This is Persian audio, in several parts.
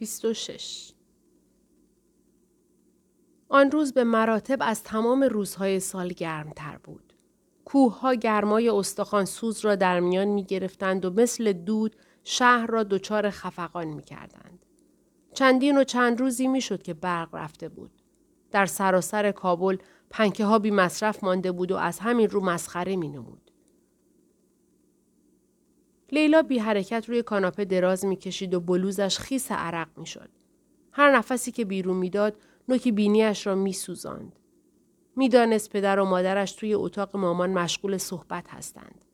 26 آن روز به مراتب از تمام روزهای سال گرمتر بود. کوه ها گرمای استخوان سوز را در میان می گرفتند و مثل دود شهر را دچار خفقان می کردند. چندین و چند روزی می شد که برق رفته بود. در سراسر کابل پنکه ها بی مصرف مانده بود و از همین رو مسخره می نمود. لیلا بی حرکت روی کاناپه دراز می کشید و بلوزش خیس عرق می شد. هر نفسی که بیرون می‌داد نوک بینیش را می سوزاند. می‌دانست پدر و مادرش توی اتاق مامان مشغول صحبت هستند.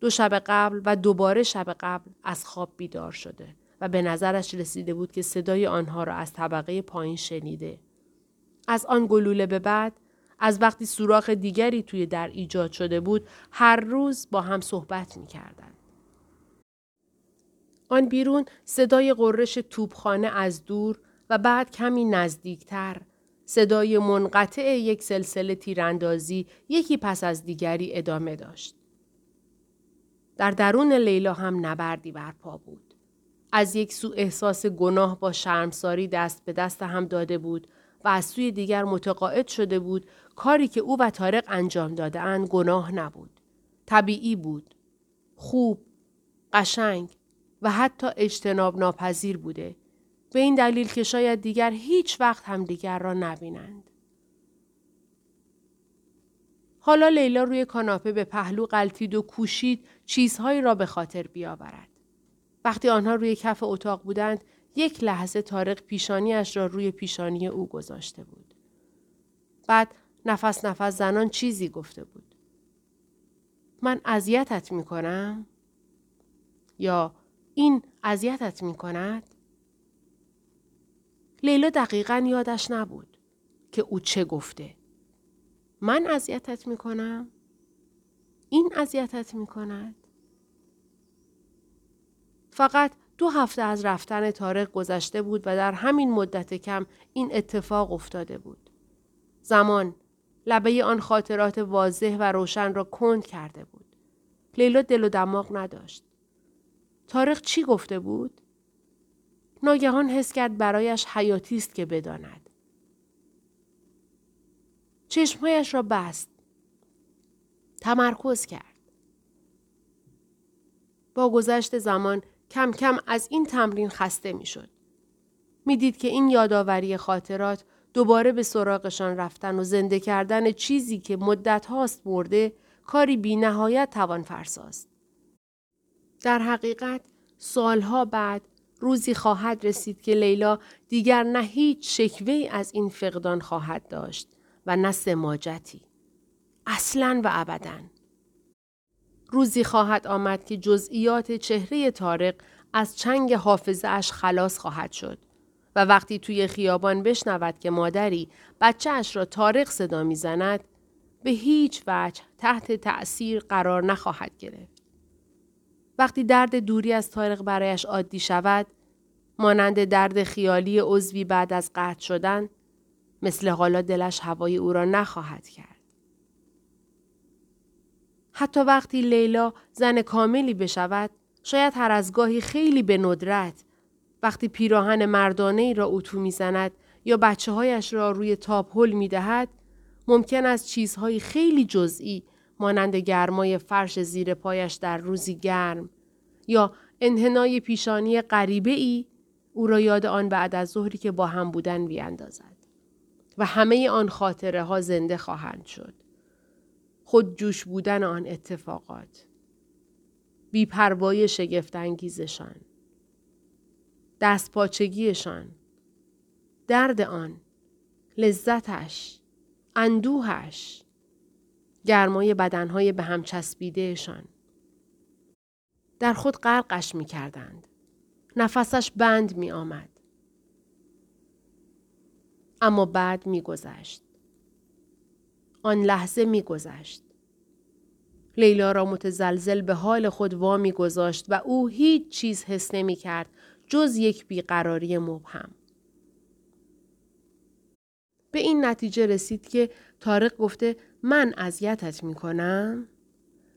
دو شب قبل و دوباره شب قبل از خواب بیدار شده و به نظرش رسیده بود که صدای آنها را از طبقه پایین شنیده. از آن گلوله به بعد از وقتی سوراخ دیگری توی در ایجاد شده بود هر روز با هم صحبت می کردن. آن بیرون صدای قررش توپخانه از دور و بعد کمی نزدیکتر صدای منقطع یک سلسله تیراندازی یکی پس از دیگری ادامه داشت. در درون لیلا هم نبردی برپا بود. از یک سو احساس گناه با شرمساری دست به دست هم داده بود و از سوی دیگر متقاعد شده بود کاری که او و تارق انجام داده گناه نبود. طبیعی بود. خوب، قشنگ و حتی اجتناب ناپذیر بوده به این دلیل که شاید دیگر هیچ وقت هم دیگر را نبینند. حالا لیلا روی کاناپه به پهلو قلتید و کوشید چیزهایی را به خاطر بیاورد. وقتی آنها روی کف اتاق بودند یک لحظه تارق پیشانیش را روی پیشانی او گذاشته بود. بعد نفس نفس زنان چیزی گفته بود. من اذیتت می کنم؟ یا این اذیتت می کند؟ لیلا دقیقا یادش نبود که او چه گفته. من اذیتت می کنم؟ این اذیتت می کند؟ فقط دو هفته از رفتن تارق گذشته بود و در همین مدت کم این اتفاق افتاده بود. زمان لبه آن خاطرات واضح و روشن را کند کرده بود. لیلا دل و دماغ نداشت. تارق چی گفته بود؟ ناگهان حس کرد برایش حیاتی است که بداند. چشمهایش را بست. تمرکز کرد. با گذشت زمان کم کم از این تمرین خسته می شد. می دید که این یادآوری خاطرات دوباره به سراغشان رفتن و زنده کردن چیزی که مدت هاست مرده کاری بی نهایت توان فرساست. در حقیقت سالها بعد روزی خواهد رسید که لیلا دیگر نه هیچ شکوه از این فقدان خواهد داشت و نه سماجتی. اصلا و ابدا. روزی خواهد آمد که جزئیات چهره تارق از چنگ حافظه اش خلاص خواهد شد و وقتی توی خیابان بشنود که مادری بچه اش را تارق صدا می‌زند به هیچ وجه تحت تأثیر قرار نخواهد گرفت. وقتی درد دوری از تارق برایش عادی شود مانند درد خیالی عضوی بعد از قطع شدن مثل حالا دلش هوای او را نخواهد کرد. حتی وقتی لیلا زن کاملی بشود شاید هر از گاهی خیلی به ندرت وقتی پیراهن مردانه ای را اتو می‌زند یا بچه هایش را روی تاپ هل می دهد ممکن است چیزهای خیلی جزئی مانند گرمای فرش زیر پایش در روزی گرم یا انحنای پیشانی غریبه ای او را یاد آن بعد از ظهری که با هم بودن بیاندازد و همه آن خاطره ها زنده خواهند شد. خود جوش بودن آن اتفاقات. بیپروای شگفتانگیزشان. دستپاچگیشان. درد آن. لذتش. اندوهش. گرمای بدنهای به هم چسبیدهشان. در خود غرقش می کردند. نفسش بند می آمد. اما بعد می گذشت. آن لحظه می گذشت. لیلا را متزلزل به حال خود وامی گذاشت و او هیچ چیز حس نمی کرد جز یک بیقراری مبهم. به این نتیجه رسید که تارق گفته من اذیتت می کنم؟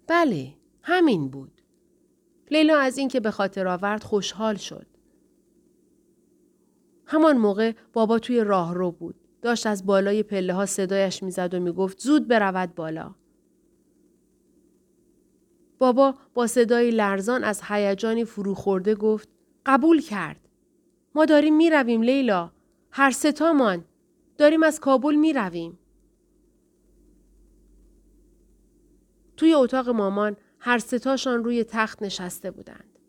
بله، همین بود. لیلا از اینکه به خاطر آورد خوشحال شد. همان موقع بابا توی راهرو بود. داشت از بالای پله ها صدایش می‌زد و می‌گفت زود برود بالا. بابا با صدای لرزان از هیجانی فروخورده گفت قبول کرد. ما داریم می‌رویم لیلا. هر ستامان. داریم از کابل می‌رویم. توی اتاق مامان هر ستاشان روی تخت نشسته بودند.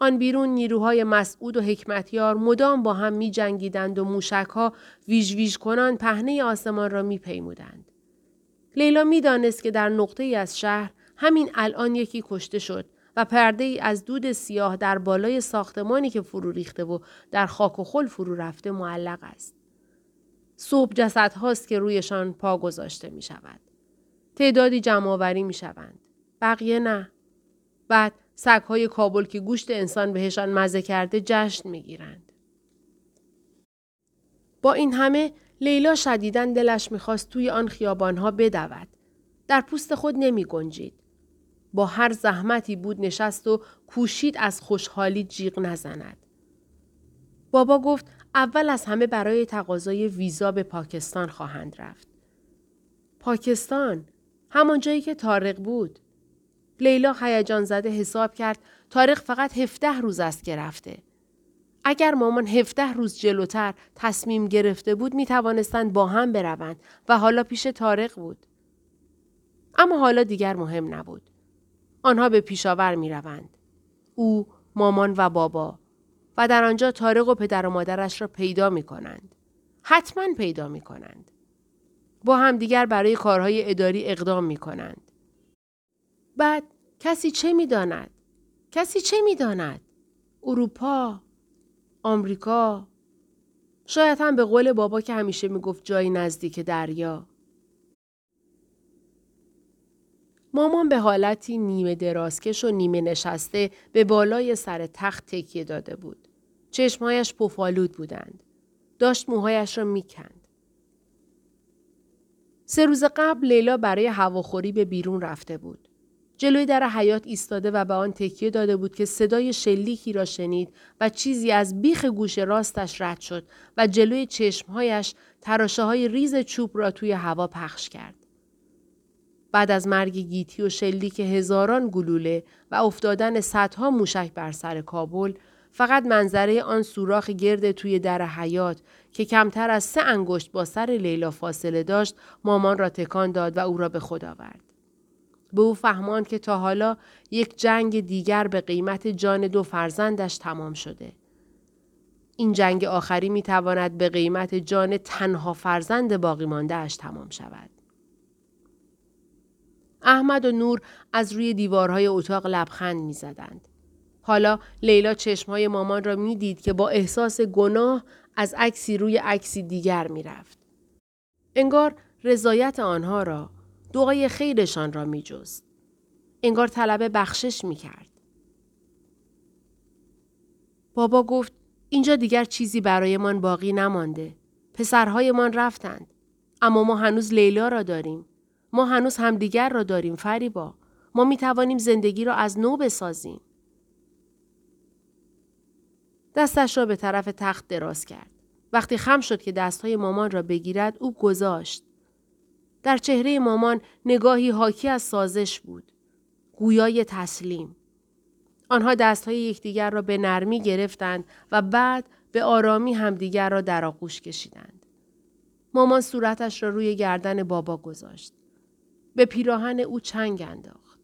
آن بیرون نیروهای مسعود و حکمتیار مدام با هم می جنگیدند و موشکها ویژ ویژ کنان پهنه آسمان را می پیمودند. لیلا می دانست که در نقطه ای از شهر همین الان یکی کشته شد و پرده ای از دود سیاه در بالای ساختمانی که فرو ریخته و در خاک و خل فرو رفته معلق است. صبح جسد هاست که رویشان پا گذاشته می شود. تعدادی جمع می شوند. بقیه نه. بعد های کابل که گوشت انسان بهشان مزه کرده جشن می گیرند. با این همه لیلا شدیدن دلش می‌خواست توی آن خیابانها بدود. در پوست خود نمی گنجید. با هر زحمتی بود نشست و کوشید از خوشحالی جیغ نزند. بابا گفت اول از همه برای تقاضای ویزا به پاکستان خواهند رفت. پاکستان همان جایی که تارق بود. لیلا هیجان زده حساب کرد تارق فقط هفته روز است که رفته. اگر مامان هفته روز جلوتر تصمیم گرفته بود می توانستند با هم بروند و حالا پیش تارق بود. اما حالا دیگر مهم نبود. آنها به پیشاور می روند. او، مامان و بابا و در آنجا تارق و پدر و مادرش را پیدا می کنند. حتما پیدا می کنند. با همدیگر برای کارهای اداری اقدام می کنند. بعد کسی چه می داند؟ کسی چه می داند؟ اروپا، آمریکا، شاید هم به قول بابا که همیشه می گفت جایی نزدیک دریا. مامان به حالتی نیمه درازکش و نیمه نشسته به بالای سر تخت تکیه داده بود. چشمهایش پفالود بودند. داشت موهایش را می‌کند. سه روز قبل لیلا برای هواخوری به بیرون رفته بود. جلوی در حیات ایستاده و به آن تکیه داده بود که صدای شلیکی را شنید و چیزی از بیخ گوش راستش رد شد و جلوی چشمهایش تراشه های ریز چوب را توی هوا پخش کرد. بعد از مرگ گیتی و شلیک هزاران گلوله و افتادن صدها موشک بر سر کابل فقط منظره آن سوراخ گرد توی در حیات که کمتر از سه انگشت با سر لیلا فاصله داشت مامان را تکان داد و او را به خود آورد. به او فهماند که تا حالا یک جنگ دیگر به قیمت جان دو فرزندش تمام شده. این جنگ آخری می تواند به قیمت جان تنها فرزند باقی مانده اش تمام شود. احمد و نور از روی دیوارهای اتاق لبخند می زدند. حالا لیلا چشمهای مامان را می‌دید که با احساس گناه از عکسی روی عکسی دیگر می‌رفت. انگار رضایت آنها را، دعای خیرشان را میجست. انگار طلب بخشش می‌کرد. بابا گفت اینجا دیگر چیزی برایمان باقی نمانده. پسرهایمان رفتند. اما ما هنوز لیلا را داریم. ما هنوز همدیگر را داریم فریبا. ما می توانیم زندگی را از نو بسازیم. دستش را به طرف تخت دراز کرد. وقتی خم شد که دستهای مامان را بگیرد او گذاشت. در چهره مامان نگاهی حاکی از سازش بود. گویای تسلیم. آنها دستهای یکدیگر را به نرمی گرفتند و بعد به آرامی همدیگر را در آغوش کشیدند. مامان صورتش را روی گردن بابا گذاشت. به پیراهن او چنگ انداخت.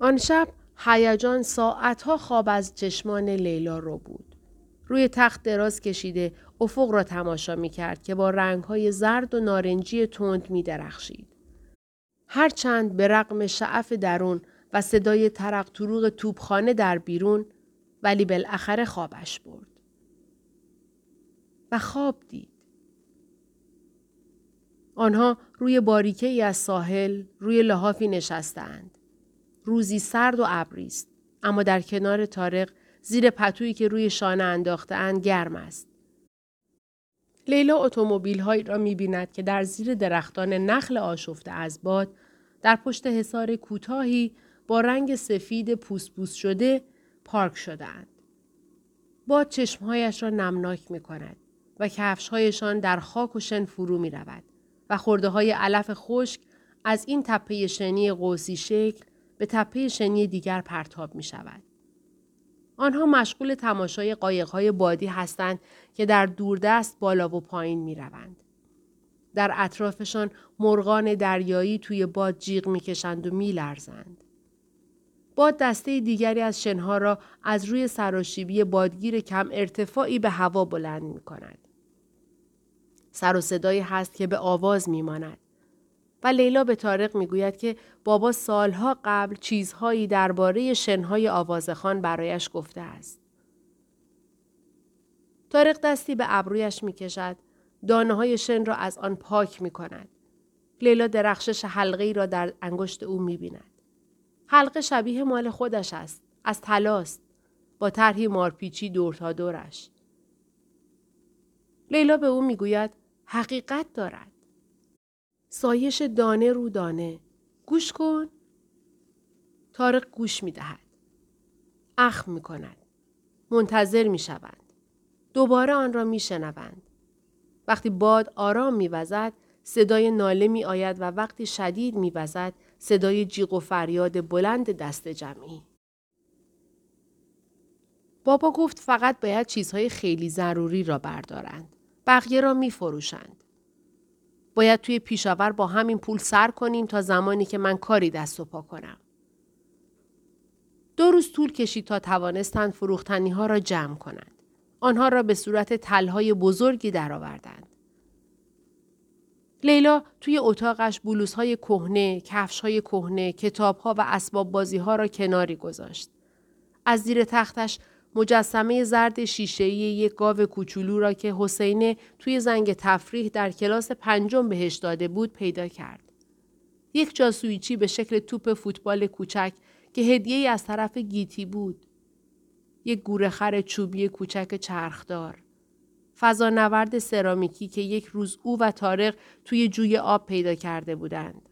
آن شب هیجان ساعتها خواب از چشمان لیلا رو بود. روی تخت دراز کشیده افق را تماشا می کرد که با رنگهای زرد و نارنجی تند می درخشید. هرچند به رقم شعف درون و صدای ترق طروق توبخانه در بیرون ولی بالاخره خوابش برد. و خواب دید. آنها روی باریکه ای از ساحل روی لحافی نشستند. روزی سرد و ابری است اما در کنار تارق زیر پتویی که روی شانه انداختهاند گرم است. لیلا اتومبیل هایی را می بیند که در زیر درختان نخل آشفته از باد در پشت حصار کوتاهی با رنگ سفید پوست پوست شده پارک شدهاند. باد چشمهایش را نمناک می کند و کفشهایشان در خاک و شن فرو می رود و خورده های علف خشک از این تپه شنی قوسی شکل به تپه شنی دیگر پرتاب می شود. آنها مشغول تماشای قایقهای بادی هستند که در دوردست بالا و پایین می روند. در اطرافشان مرغان دریایی توی باد جیغ می‌کشند و میلرزند. باد دسته دیگری از شنها را از روی سراشیبی بادگیر کم ارتفاعی به هوا بلند می کند. سر و صدایی هست که به آواز می ماند. و لیلا به تارق می گوید که بابا سالها قبل چیزهایی درباره شنهای آوازخان برایش گفته است. تارق دستی به ابرویش می کشد دانه های شن را از آن پاک می کند. لیلا درخشش حلقه ای را در انگشت او می بیند. حلقه شبیه مال خودش است. از تلاست. با طرحی مارپیچی دور تا دورش. لیلا به او می‌گوید حقیقت دارد. سایش دانه رو دانه. گوش کن. تارق گوش می دهد. اخم می کند. منتظر می شوند. دوباره آن را می شنوند. وقتی باد آرام میوزد صدای ناله می آید و وقتی شدید می وزد صدای جیغ و فریاد بلند دست جمعی. بابا گفت فقط باید چیزهای خیلی ضروری را بردارند. بقیه را می فروشند. باید توی پیشاور با همین پول سر کنیم تا زمانی که من کاری دست و پا کنم. دو روز طول کشید تا توانستند فروختنی ها را جمع کنند. آنها را به صورت تلهای بزرگی درآوردند. لیلا توی اتاقش بلوزهای کهنه، کفشهای کهنه، کتابها و اسباب بازی ها را کناری گذاشت. از زیر تختش مجسمه زرد شیشه‌ای یک گاو کوچولو را که حسینه توی زنگ تفریح در کلاس پنجم بهش داده بود پیدا کرد. یک جاسویچی به شکل توپ فوتبال کوچک که هدیه از طرف گیتی بود. یک گورخر چوبی کوچک چرخدار. فضانورد سرامیکی که یک روز او و تارق توی جوی آب پیدا کرده بودند.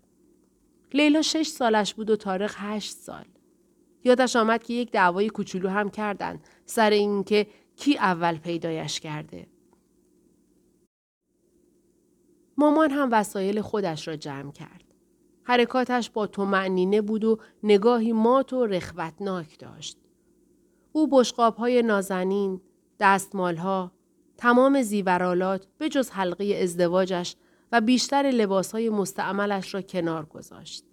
لیلا شش سالش بود و تارق هشت سال. یادش آمد که یک دعوای کوچولو هم کردند سر اینکه کی اول پیدایش کرده. مامان هم وسایل خودش را جمع کرد. حرکاتش با تو معنینه بود و نگاهی مات و رخوتناک داشت. او بشقاب های نازنین، دستمال ها، تمام زیورالات به جز حلقه ازدواجش و بیشتر لباس های مستعملش را کنار گذاشت.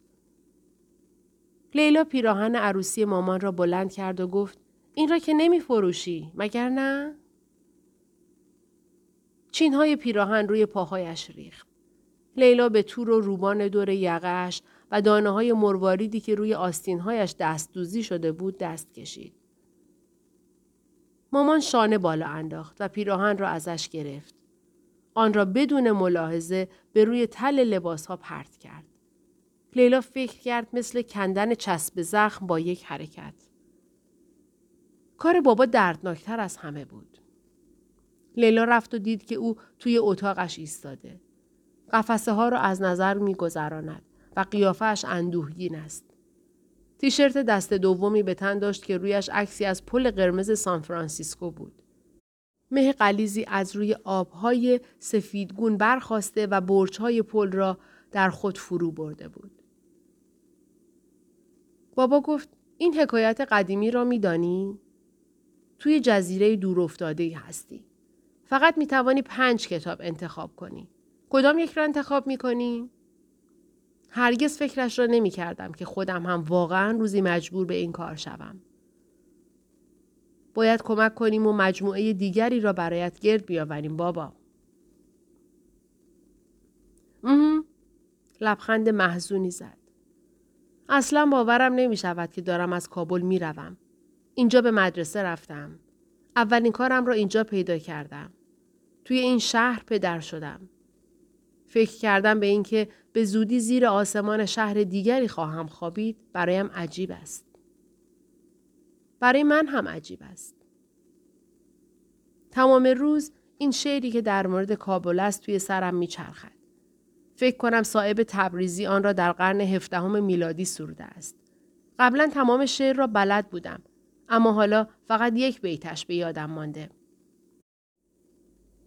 لیلا پیراهن عروسی مامان را بلند کرد و گفت این را که نمی فروشی مگر نه؟ چین های پیراهن روی پاهایش ریخت. لیلا به تور و روبان دور یقهش و دانه های مرواریدی که روی آستینهایش دست دوزی شده بود دست کشید. مامان شانه بالا انداخت و پیراهن را ازش گرفت. آن را بدون ملاحظه به روی تل لباس ها پرت کرد. لیلا فکر کرد مثل کندن چسب زخم با یک حرکت. کار بابا دردناکتر از همه بود. لیلا رفت و دید که او توی اتاقش ایستاده. قفسه ها را از نظر می گذراند و قیافش اندوهگین است. تیشرت دست دومی به تن داشت که رویش عکسی از پل قرمز سان فرانسیسکو بود. مه غلیظی از روی آبهای سفیدگون برخاسته و برج‌های پل را در خود فرو برده بود. بابا گفت این حکایت قدیمی را میدانی؟ توی جزیره دور افتاده هستی. فقط می توانی پنج کتاب انتخاب کنی. کدام یک را انتخاب می کنی؟ هرگز فکرش را نمی کردم که خودم هم واقعا روزی مجبور به این کار شوم. باید کمک کنیم و مجموعه دیگری را برایت گرد بیاوریم بابا. لبخند محزونی زد. اصلا باورم نمی شود که دارم از کابل می روم. اینجا به مدرسه رفتم. اولین کارم را اینجا پیدا کردم. توی این شهر پدر شدم. فکر کردم به اینکه به زودی زیر آسمان شهر دیگری خواهم خوابید برایم عجیب است. برای من هم عجیب است. تمام روز این شعری که در مورد کابل است توی سرم میچرخد. فکر کنم صاحب تبریزی آن را در قرن هفدهم میلادی سروده است. قبلا تمام شعر را بلد بودم اما حالا فقط یک بیتش به یادم مانده.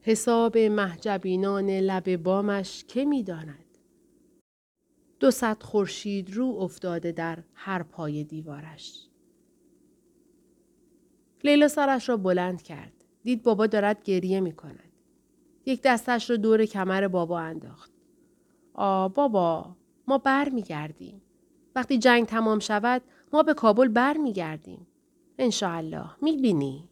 حساب محجبینان لب بامش که می‌داند دو صد خورشید رو افتاده در هر پای دیوارش لیلا سرش را بلند کرد دید بابا دارد گریه می کند. یک دستش را دور کمر بابا انداخت. آ بابا ما بر می گردیم. وقتی جنگ تمام شود ما به کابل بر می گردیم. انشاءالله می بینی.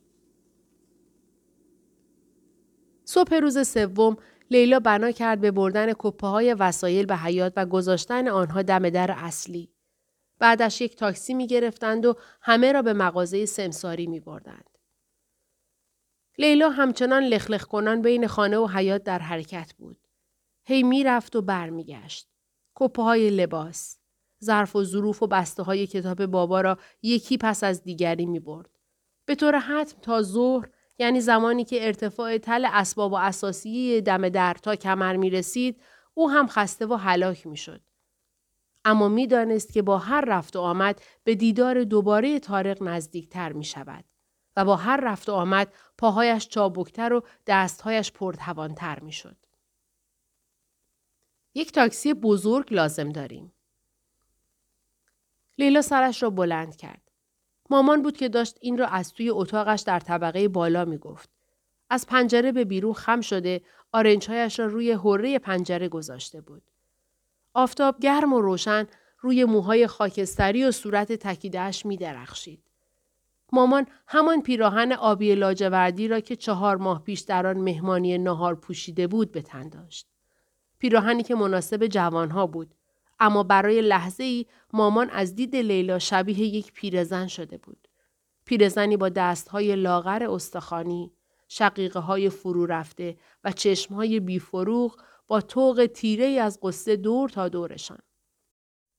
صبح روز سوم لیلا بنا کرد به بردن کپه های وسایل به حیات و گذاشتن آنها دم در اصلی. بعدش یک تاکسی می گرفتند و همه را به مغازه سمساری می بردند. لیلا همچنان لخلخ کنان بین خانه و حیات در حرکت بود. هی می رفت و برمیگشت. کپه های لباس. ظرف و ظروف و بسته های کتاب بابا را یکی پس از دیگری می برد. به طور حتم تا ظهر یعنی زمانی که ارتفاع تل اسباب و اساسی دم در تا کمر می رسید او هم خسته و هلاک می شد. اما می دانست که با هر رفت و آمد به دیدار دوباره تارق نزدیک تر می شود و با هر رفت و آمد پاهایش چابکتر و دستهایش پرتوانتر می شد. یک تاکسی بزرگ لازم داریم. لیلا سرش را بلند کرد. مامان بود که داشت این را از توی اتاقش در طبقه بالا می گفت. از پنجره به بیرون خم شده آرنجهایش را روی حره پنجره گذاشته بود. آفتاب گرم و روشن روی موهای خاکستری و صورت تکیدهش می درخشید. مامان همان پیراهن آبی لاجوردی را که چهار ماه پیش در آن مهمانی نهار پوشیده بود به تن داشت. پیراهنی که مناسب جوانها بود. اما برای لحظه ای مامان از دید لیلا شبیه یک پیرزن شده بود. پیرزنی با دستهای لاغر استخانی، شقیقه های فرو رفته و چشمهای بیفروغ با توق تیره از قصه دور تا دورشان.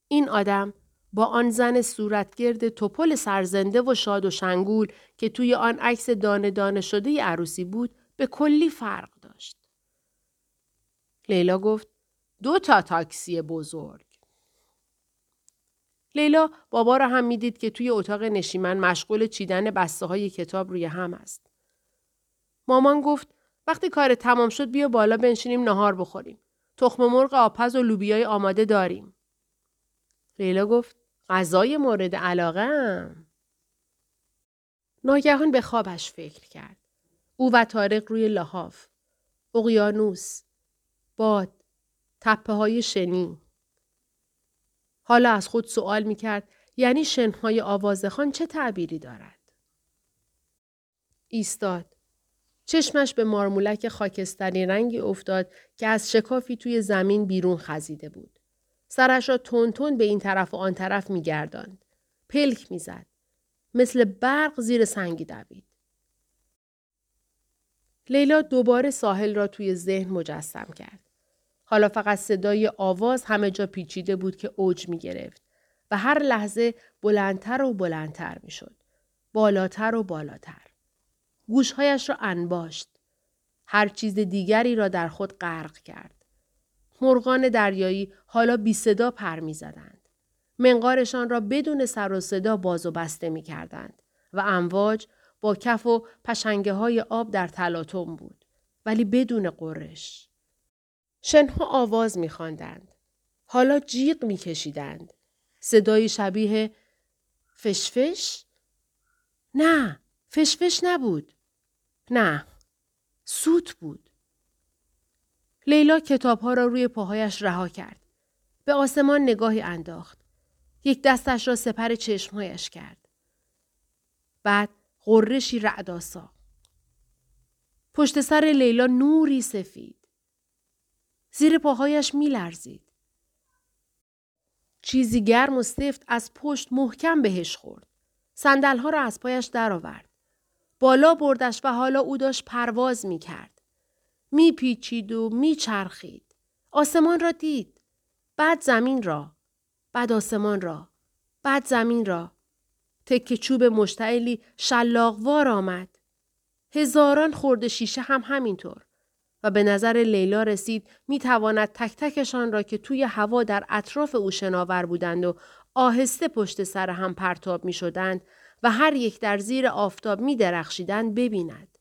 این آدم با آن زن صورتگرد توپل سرزنده و شاد و شنگول که توی آن عکس دانه دانه شده عروسی بود به کلی فرق داشت. لیلا گفت دو تا تاکسی بزرگ. لیلا بابا را هم می‌دید که توی اتاق نشیمن مشغول چیدن بسته های کتاب روی هم است. مامان گفت وقتی کار تمام شد بیا بالا بنشینیم نهار بخوریم. تخم مرغ آپز و لوبیای آماده داریم. لیلا گفت غذای مورد علاقه هم. ناگهان به خوابش فکر کرد. او و تارق روی لحاف. اقیانوس. باد. تپه های شنی. حالا از خود سوال می کرد یعنی شنهای آوازخان چه تعبیری دارد؟ ایستاد. چشمش به مارمولک خاکستری رنگی افتاد که از شکافی توی زمین بیرون خزیده بود. سرش را تون تون به این طرف و آن طرف می گرداند. پلک می زد. مثل برق زیر سنگی دوید. لیلا دوباره ساحل را توی ذهن مجسم کرد. حالا فقط صدای آواز همه جا پیچیده بود که اوج می گرفت و هر لحظه بلندتر و بلندتر می شد. بالاتر و بالاتر. گوشهایش را انباشت. هر چیز دیگری را در خود غرق کرد. مرغان دریایی حالا بی صدا پر می زدند. منقارشان را بدون سر و صدا باز و بسته می کردند و امواج با کف و پشنگه های آب در تلاطم بود ولی بدون قرش. شنها آواز می خواندند. حالا جیغ می کشیدند. صدای شبیه فشفش؟ نه، فشفش نبود. نه، سوت بود. لیلا کتابها را روی پاهایش رها کرد. به آسمان نگاهی انداخت. یک دستش را سپر چشمهایش کرد. بعد غرشی رعداسا. پشت سر لیلا نوری سفید. زیر پاهایش می لرزید. چیزی گرم و سفت از پشت محکم بهش خورد. سندلها را از پایش درآورد. بالا بردش و حالا او داشت پرواز می کرد. می پیچید و می چرخید. آسمان را دید. بعد زمین را. بعد آسمان را. بعد زمین را. تک چوب مشتعلی شلاقوار آمد. هزاران خورده شیشه هم همینطور. و به نظر لیلا رسید می تواند تک تکشان را که توی هوا در اطراف او شناور بودند و آهسته پشت سر هم پرتاب می شدند و هر یک در زیر آفتاب می درخشیدن ببیند.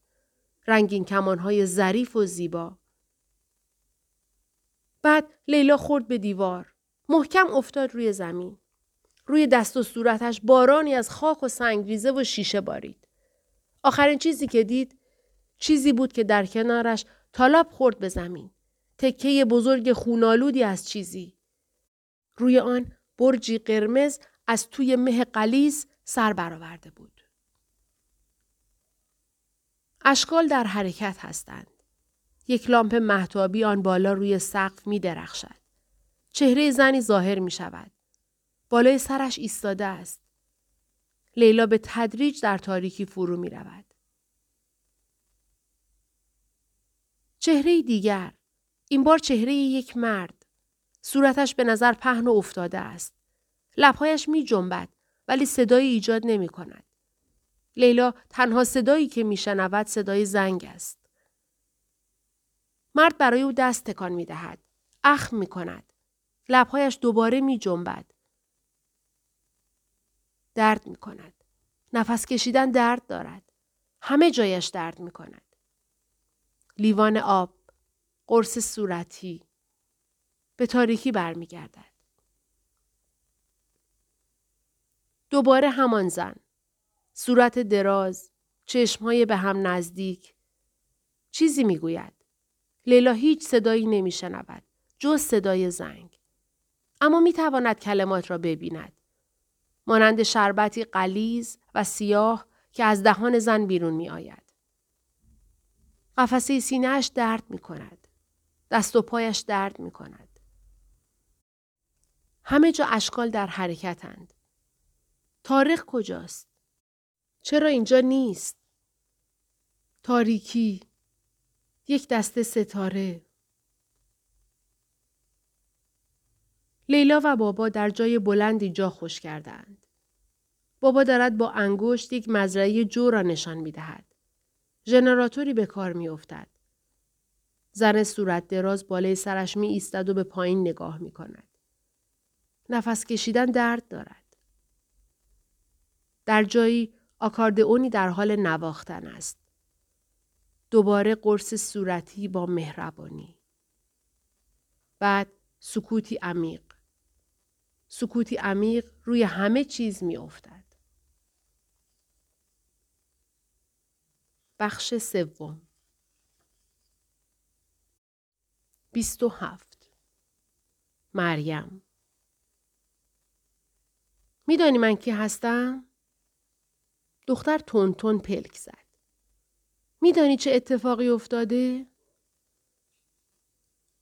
رنگین کمانهای ظریف و زیبا. بعد لیلا خورد به دیوار. محکم افتاد روی زمین. روی دست و صورتش بارانی از خاک و سنگریزه و شیشه بارید. آخرین چیزی که دید چیزی بود که در کنارش تالاب خورد به زمین. تکه بزرگ خونالودی از چیزی. روی آن برجی قرمز از توی مه قلیز سر برآورده بود. اشکال در حرکت هستند. یک لامپ محتابی آن بالا روی سقف می درخشد. چهره زنی ظاهر می شود. بالای سرش ایستاده است. لیلا به تدریج در تاریکی فرو می رود. چهره دیگر. این بار چهره یک مرد. صورتش به نظر پهن و افتاده است. لبهایش می جنبد ولی صدایی ایجاد نمی کند. لیلا تنها صدایی که می شنود صدای زنگ است. مرد برای او دست تکان می دهد. اخم می کند. لبهایش دوباره می جنبد. درد می کند. نفس کشیدن درد دارد. همه جایش درد می کند. لیوان آب. قرص صورتی. به تاریکی برمیگردد. دوباره همان زن. صورت دراز. چشمهای به هم نزدیک. چیزی می‌گوید. لیلا هیچ صدایی نمیشنود جز صدای زنگ. اما می تواند کلمات را ببیند. مانند شربتی قلیز و سیاه که از دهان زن بیرون می آید. قفسه سینهش درد می کند. دست و پایش درد می کند. همه جا اشکال در حرکتند. تاریخ کجاست؟ چرا اینجا نیست؟ تاریکی یک دسته ستاره لیلا و بابا در جای بلندی جا خوش کردند. بابا دارد با انگشت یک مزرعه جو را نشان می دهد. ژنراتوری به کار می افتد. زن صورت دراز بالای سرش می ایستد و به پایین نگاه می کند. نفس کشیدن درد دارد. در جایی آکاردئونی در حال نواختن است. دوباره قرص صورتی با مهربانی. بعد سکوتی عمیق. سکوتی عمیق روی همه چیز می افتد. بخش سوم بیست و هفت مریم میدانی من کی هستم؟ دختر تون تون پلک زد. میدانی چه اتفاقی افتاده؟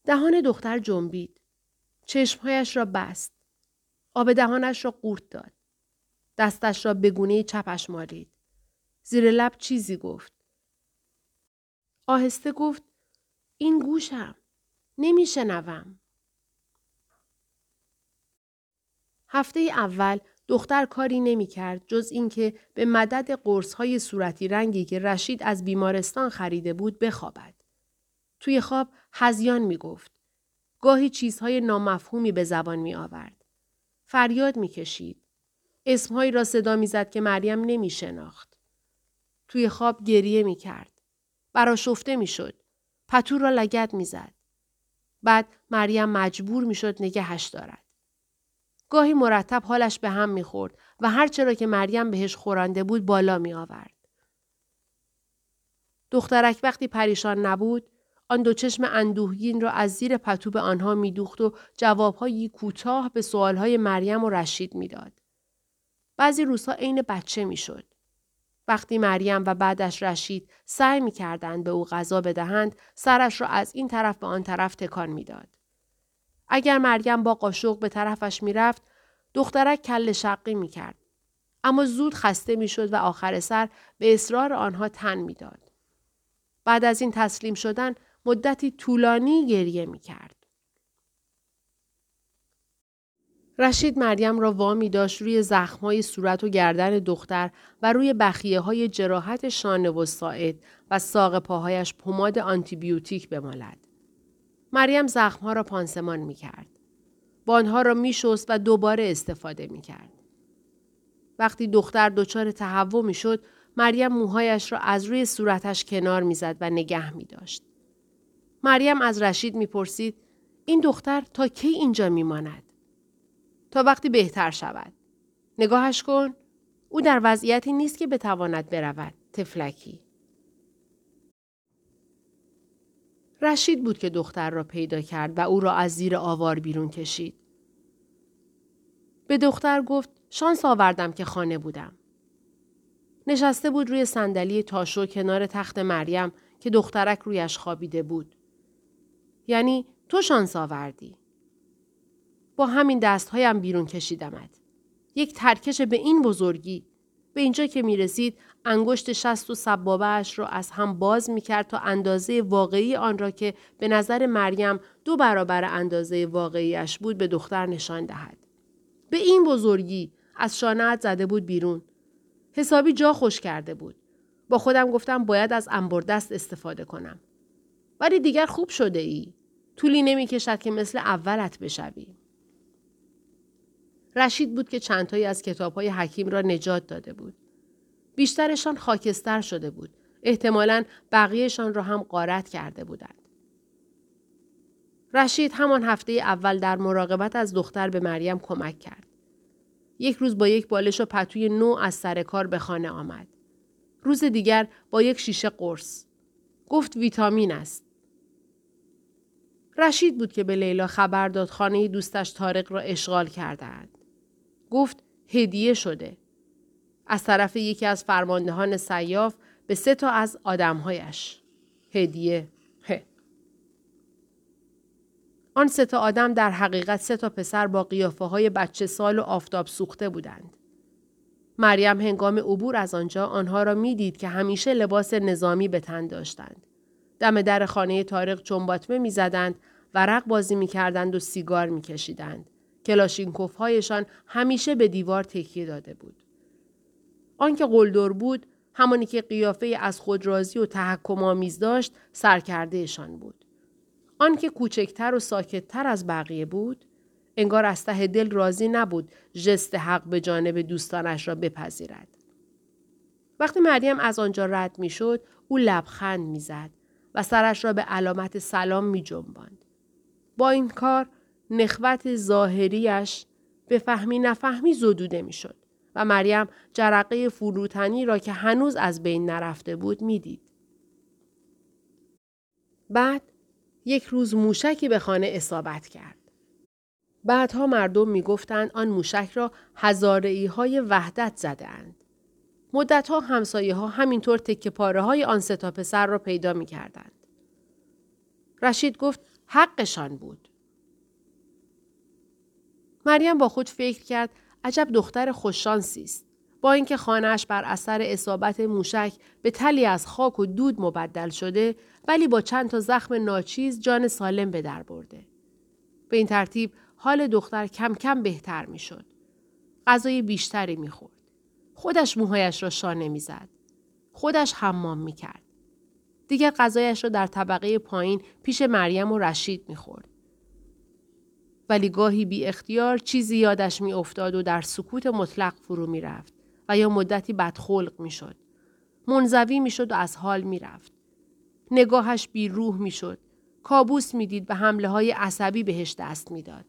دهان دختر جنبید. چشمهایش را بست. آب دهانش را قورت داد. دستش را به گونه چپش مالید. زیر لب چیزی گفت. آهسته گفت این گوشم. نمیشنوم. هفته اول دختر کاری نمی کرد جز اینکه به مدد قرص های صورتی رنگی که رشید از بیمارستان خریده بود بخوابد. توی خواب هزیان می گفت. گاهی چیزهای نامفهومی به زبان می آورد. فریاد می کشید. اسمهایی را صدا می زد که مریم نمی شناخت. توی خواب گریه می کرد. براشفته می شد. پتو را لگت می زد. بعد مریم مجبور می شد نگهش دارد. گاهی مرتب حالش به هم می خورد و هرچرا که مریم بهش خورنده بود بالا می آورد. دخترک وقتی پریشان نبود آن دو چشم اندوهگین را از زیر پتو به آنها میدوخت و جوابهایی کوتاه به سوالهای مریم و رشید می‌داد. بعضی روزها عین بچه می‌شد. وقتی مریم و بعدش رشید سعی می‌کردند به او غذا بدهند سرش را از این طرف به آن طرف تکان می‌داد. اگر مریم با قاشق به طرفش می‌رفت دخترک کل شقی می‌کرد. اما زود خسته می‌شد و آخر سر به اصرار آنها تن می‌داد. بعد از این تسلیم شدن مدتی طولانی گریه می کرد. رشید مریم را وامی داشت روی زخمهای صورت و گردن دختر و روی بخیه های جراحت شانه و ساعد و ساق پاهایش پماد آنتیبیوتیک بمالد. مریم زخمها را پانسمان می کرد. بانها را می شست و دوباره استفاده می کرد. وقتی دختر دچار تهوع می‌شد مریم موهایش را از روی صورتش کنار می‌زد و نگه می داشت. مریم از رشید می‌پرسید این دختر تا کی اینجا میماند؟ تا وقتی بهتر شود. نگاهش کن. او در وضعیتی نیست که بتواند برود. تفلکی. رشید بود که دختر را پیدا کرد و او را از زیر آوار بیرون کشید. به دختر گفت شانس آوردم که خانه بودم. نشسته بود روی صندلی تاشو کنار تخت مریم که دخترک رویش خوابیده بود. یعنی تو شانس آوردی. با همین دستهایم بیرون کشیدمت. یک ترکش به این بزرگی. به اینجا که می رسید انگشت شست و سبابه را از هم باز می کرد تا اندازه واقعی آن را که به نظر مریم دو برابر اندازه واقعیش بود به دختر نشان دهد. به این بزرگی از شانهت زده بود بیرون. حسابی جا خوش کرده بود. با خودم گفتم باید از انبردست استفاده کنم. ولی دیگر خوب شده ای. طولی نمی کشد که مثل اولت بشوی. رشید بود که چندتایی از کتابهای حکیم را نجات داده بود. بیشترشان خاکستر شده بود. احتمالا بقیهشان را هم قارت کرده بودند. رشید همان هفته اول در مراقبت از دختر به مریم کمک کرد. یک روز با یک بالش و پتوی نو از سر کار به خانه آمد. روز دیگر با یک شیشه قرص. گفت ویتامین است. رشید بود که به لیلا خبر داد خانه دوستش تارق را اشغال کردهاند. گفت هدیه شده. از طرف یکی از فرماندهان سیاف به سه تا از آدمهایش. هدیه. هه. آن سه تا آدم در حقیقت سه تا پسر با قیافه های بچه سال و آفتاب سوخته بودند. مریم هنگام عبور از آنجا آنها را می‌دید که همیشه لباس نظامی به تن داشتند. دم در خانه تارق چنباتمه می‌زدند ورق بازی می‌کردند و سیگار میکشیدند. کلاشینکوف هایشان همیشه به دیوار تکیه داده بود. آنکه قلدر بود همانی که قیافه از خود راضی و تحکم آمیز داشت سرکردهشان بود. آنکه کوچکتر و ساکتتر از بقیه بود انگار از ته دل راضی نبود ژست حق به جانب دوستانش را بپذیرد. وقتی مریم از آنجا رد می‌شد او لبخند می‌زد و سرش را به علامت سلام می جنباند. با این کار نخوت ظاهریش به فهمی نفهمی زدوده می‌شد و مریم جرقه فروتنی را که هنوز از بین نرفته بود می‌دید. بعد یک روز موشکی به خانه اصابت کرد. بعدها مردم می‌گفتند آن موشک را هزاره های وحدت زده اند. مدتها همسایه ها همینطور تکه پاره های آن ستا پسر را پیدا می کردند. رشید گفت حقشان بود. مریم با خود فکر کرد عجب دختر خوششانسی است. با اینکه خانهاش بر اثر اصابت موشک به تلی از خاک و دود مبدل شده ولی با چند تا زخم ناچیز جان سالم به در برده. به این ترتیب حال دختر کم کم بهتر می شد. غذای بیشتری می خورد. خودش موهایش را شانه می زد. خودش حمام می کرد. دیگر غذایش را در طبقه پایین پیش مریم و رشید می خورد. ولی گاهی بی اختیار چیزی یادش می افتاد و در سکوت مطلق فرو می رفت و یا مدتی بدخلق می شد. منزوی می شد و از حال می رفت. نگاهش بی روح می شد. کابوس می دید و حمله های عصبی بهش دست می داد.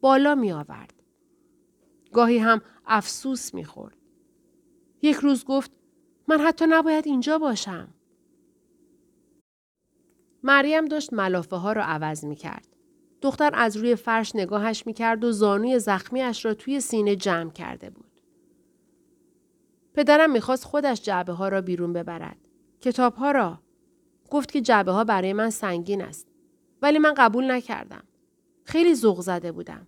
بالا می آورد. گاهی هم افسوس می خورد. یک روز گفت من حتی نباید اینجا باشم. مریم داشت ملافه ها را عوض می کرد. دختر از روی فرش نگاهش می کرد و زانوی زخمیش را توی سینه جمع کرده بود. پدرم می‌خواست خودش جعبه ها را بیرون ببرد. کتاب ها را. گفت که جعبه ها برای من سنگین است. ولی من قبول نکردم. خیلی ذوق زده بودم.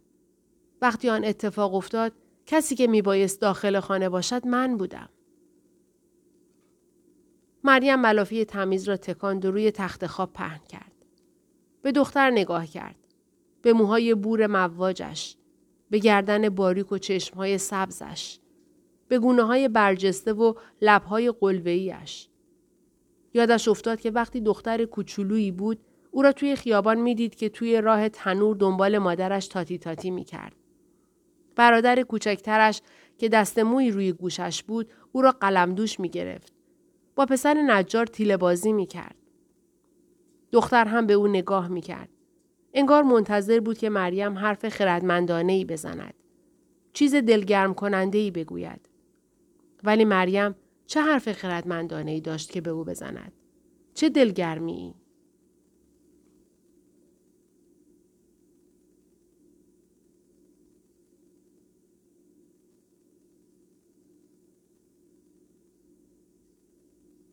وقتی آن اتفاق افتاد کسی که میبایست داخل خانه باشد من بودم. مریم ملافی تمیز را تکاند و روی تخت خواب پهن کرد. به دختر نگاه کرد. به موهای بور مواجش. به گردن باریک و چشمهای سبزش. به گونه های برجسته و لبهای قلوهیش. یادش افتاد که وقتی دختر کوچولویی بود او را توی خیابان می‌دید که توی راه تنور دنبال مادرش تاتی تاتی می کرد. برادر کوچکترش که دست موی روی گوشش بود او را قلمدوش می گرفت. با پسر نجار تیله بازی می کرد. دختر هم به او نگاه می کرد. انگار منتظر بود که مریم حرف خردمندانه ای بزند. چیز دلگرم کننده ای بگوید. ولی مریم چه حرف خردمندانه ای داشت که به او بزند؟ چه دلگرمی ای؟